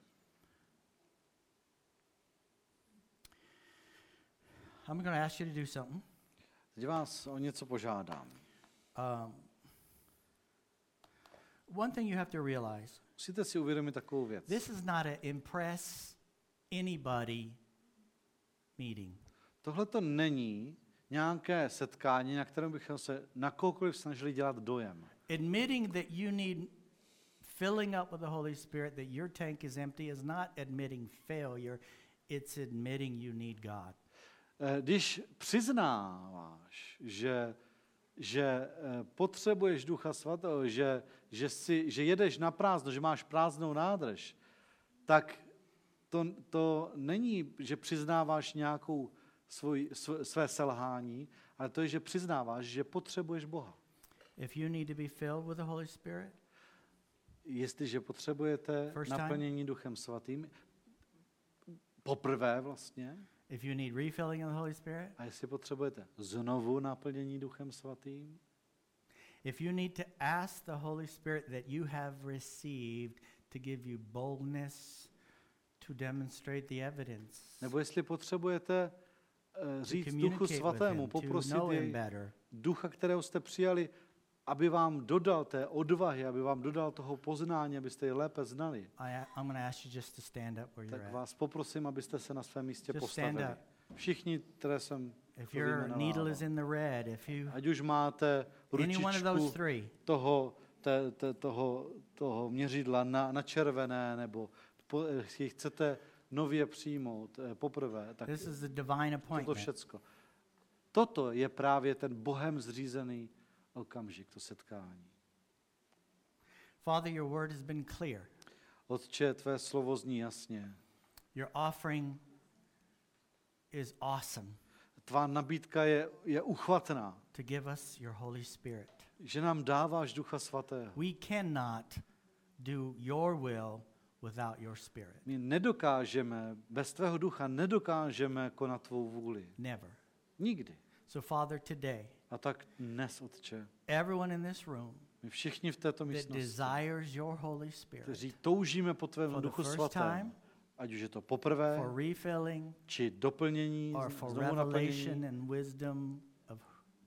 I'm going to ask you to do something. Teď vás o něco požádám. Um, one thing you have to realize Musíte si uvědomit takovou věc. this is not an impress anybody meeting. Tohle to není nějaké setkání, na kterém bychom se na kohokoliv snažili dělat dojem. Admitting that you need filling up with the Holy Spirit, that your tank is empty, is not admitting failure, it's admitting you need God. Eh, Když přiznáváš, že, že eh, potřebuješ Ducha Svatého, že, že, si, že jedeš na prázdno, že máš prázdnou nádrž, tak to, to není, že přiznáváš nějakou svůj, sv, své selhání, ale to je, že přiznáváš, že potřebuješ Boha. If you need to be filled with the Holy Spirit, Jestliže potřebujete First time? naplnění Duchem Svatým, poprvé vlastně, if you need refilling of the Holy Spirit, a jestli potřebujete znovu naplnění Duchem Svatým, if you need to ask the Holy Spirit that you have received to give you boldness to demonstrate the evidence, nebo jestli potřebujete eh, to říct Duchu communicate with Svatému, Him, to poprosit know Him jej, better, Ducha, kterého jste přijali, aby vám dodal té odvahy, aby vám dodal toho poznání, abyste je lépe znali, tak vás poprosím, abyste se na svém místě Just postavili. Všichni, které jsem If your needle is in the red, if you Ať už máte ručičku three, toho, te, te, toho, toho měřidla na, na červené, nebo po, eh, si chcete nově přijmout eh, poprvé, tak this is a divine toto všecko. Toto je právě ten Bohem zřízený okamžik, to setkání. Father, your word has been clear. Otče, tvé slovo zní jasně. Your offering is awesome Tvá nabídka je, je uchvatná, to give us your Holy Spirit. že nám dáváš Ducha Svatého. We cannot do your will without your Spirit. My nedokážeme, bez tvého ducha nedokážeme konat tvou vůli. Never. Nikdy. So, Father, today, A tak dnes, Otče, everyone in this room my všichni v této that místnosti, desires your Holy Spirit kteří toužíme po tvém for the duchu first svatém, time, ať už je to poprvé, for refilling, či doplnění, or for znovu revelation naplnění, and wisdom of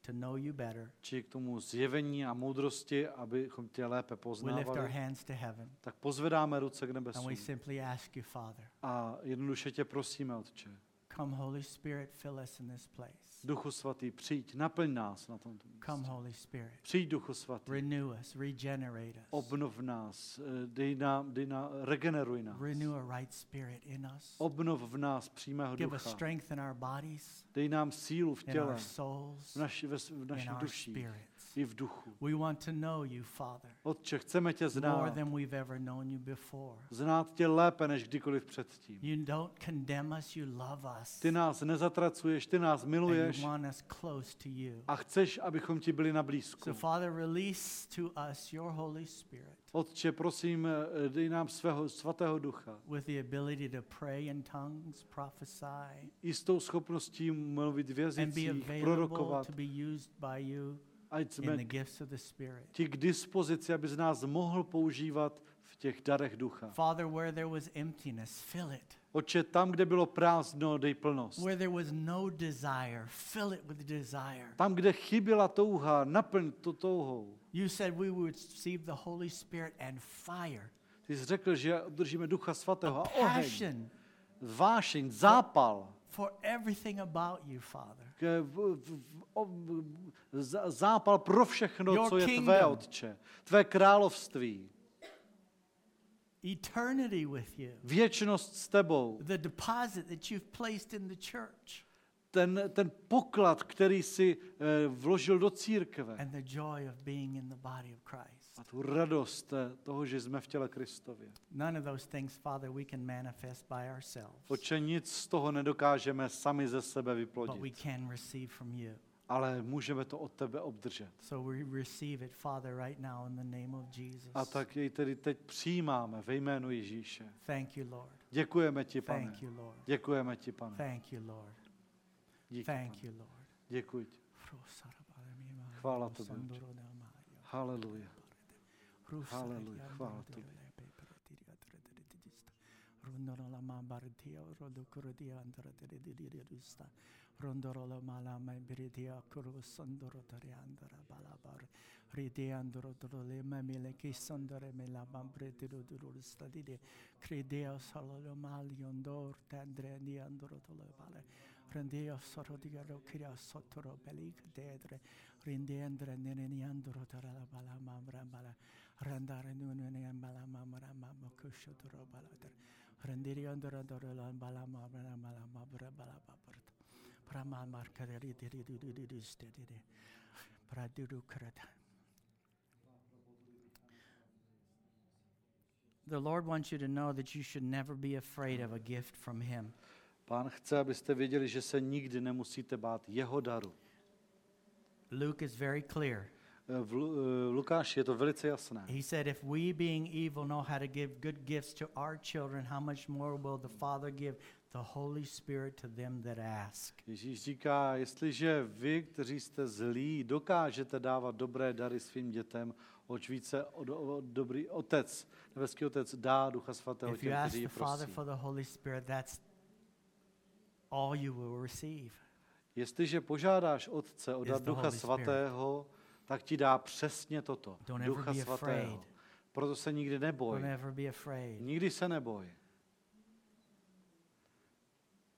to know you better, či k tomu zjevení a moudrosti, abychom tě lépe we lift our poznávali, hands to heaven tak pozvedáme ruce k and nebesům. we simply ask you, Father, A jednoduše tě prosíme, Otče, come, Holy Spirit, fill us in this place. Duchu svatý, přijď, naplň nás na tomto Come, místě. Holy Spirit, Přijď, Duchu svatý, renew us, regenerate us, obnov nás, eh, dej nám, dej nám, regeneruj nás. renew a right spirit in us, Obnov v nás přímého give us ducha. strength in our bodies, Dej nám sílu v in těle, our souls, v, naši, ve, v in našich duších spirits. I v duchu. We want to know you, Father, Otče, chceme tě more znát. than we've ever known you before. Znát tě lépe než kdykoliv předtím. You don't condemn us, you love us. Ty nás nezatracuješ, ty nás And miluješ you want us close to you. a chceš, abychom ti byli na blízku. So, Father, release to us your Holy Spirit Otče, prosím, eh, dej nám svého svatého ducha. with the ability to pray in tongues, prophesy, I s tou schopností mluvit v and be jazycích, available prorokovat, to be used by you ať in jsme the gifts of the Spirit. ti k dispozici, aby z nás mohl používat v těch darech ducha. Father, where there was emptiness, fill it. Otče, tam, kde bylo prázdno, dej plnost. Where there was no desire, fill it with desire. Tam, kde chyběla touha, naplň to touhou. You said we would receive the Holy Spirit and fire, Ty jsi řekl, že obdržíme ducha svatého a oheň, vášeň, zápal. for everything about you, Father. Zápal pro všechno, co je tvé. Otče. Tvé království. Eternity with you. Věčnost s tebou. The deposit that you've placed in the church. Ten, ten poklad, který si eh, vložil do církve. and the joy of being in the body of Christ. A tu radost toho, že jsme v těle Kristově. None of those things, Father, we can manifest by ourselves, Oče, nic z toho nedokážeme sami ze sebe but we vyplodit. can receive from you. Ale můžeme to od tebe obdržet. So we receive it, Father, right now in the name of Jesus. A tak jej tedy teď přijímáme ve jménu Ježíše. Thank you, Lord. Děkujeme ti, pane. Thank you, Lord. Děkujeme ti, pane. Thank you, Lord. Díky, Thank pane. you, Lord. Děkuji ti. Chvála tobě. Haleluja. Hallelujah. Hvala tebi. Rondorola mambartia rodokrodia andrateredirusta. Rondorola mala membridia kurusandorotare andra balabar. Ridiandro drole memile kisandore mela mambretirudurusta dide. Credea salolo maliondor tendre niandrotole bale. Rendia sorodiaro kiria sotoro belik dedre. Rindiandre nereniandrotare la bala mambra bala. Randare nune bala mamra mamokusho doro balader Rendiri andara andara lan bala ma bala bala ma bra bala ba bra prama marka deri deri deri deri deri pradiru krata The Lord wants you to know that you should never be afraid of a gift from Him. Pán chce, abyste věděli, že se nikdy nemusíte bát jeho daru. Luke is very clear. V eh, Lukáši je to velice jasné. He said, If we, being evil, know how to give good gifts to our children, how much more will the Father give the Holy Spirit to them that ask? Ježíš říká, jestliže vy, kteří jste zlí, dokážete dávat dobré dary svým dětem, oč více od, od, dobrý otec, nebeský otec dá Ducha Svatého If you těm, ask kteří the je Father prosí. for the Holy Spirit, that's all you will receive. Jestliže požádáš Otce o dar Ducha. Svatého, tak ti dá přesně toto. Don't ever Ducha be Svatého. afraid. Proto se nikdy neboj. Don't ever be afraid. Nikdy se neboj.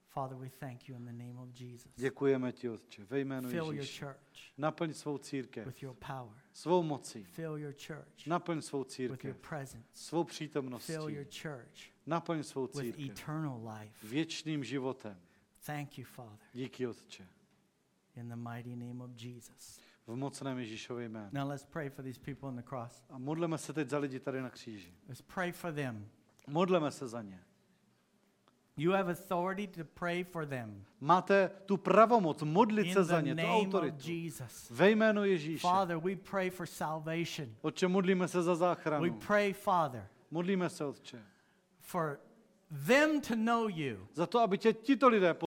Father, we thank you in the name of Jesus. Děkujeme ti, Otče, ve jménu Fill your Ježíše. church Naplň svou církev, with your power. svou mocí. Fill your church Naplň svou with your církev, presence. svou přítomností. Fill your church Naplň svou with církev eternal life. věčným životem. Thank you, Father, Díky, Otče. in the mighty name of Jesus. V mocném Ježíšově jménu. Now let's pray for these people on the cross. A modleme se teď za lidi tady na kříži. Let's pray for them. Modleme se za ně. You have authority to pray for them. Máte tu pravomoc modlit se za ně, tu autoritu. Jesus. Ve jménu Ježíše. Father, we pray for salvation. Otče, modlíme se za We záchranu. pray, Father, Modlíme se, Otče. for them to know you Za to, aby tě tito lidé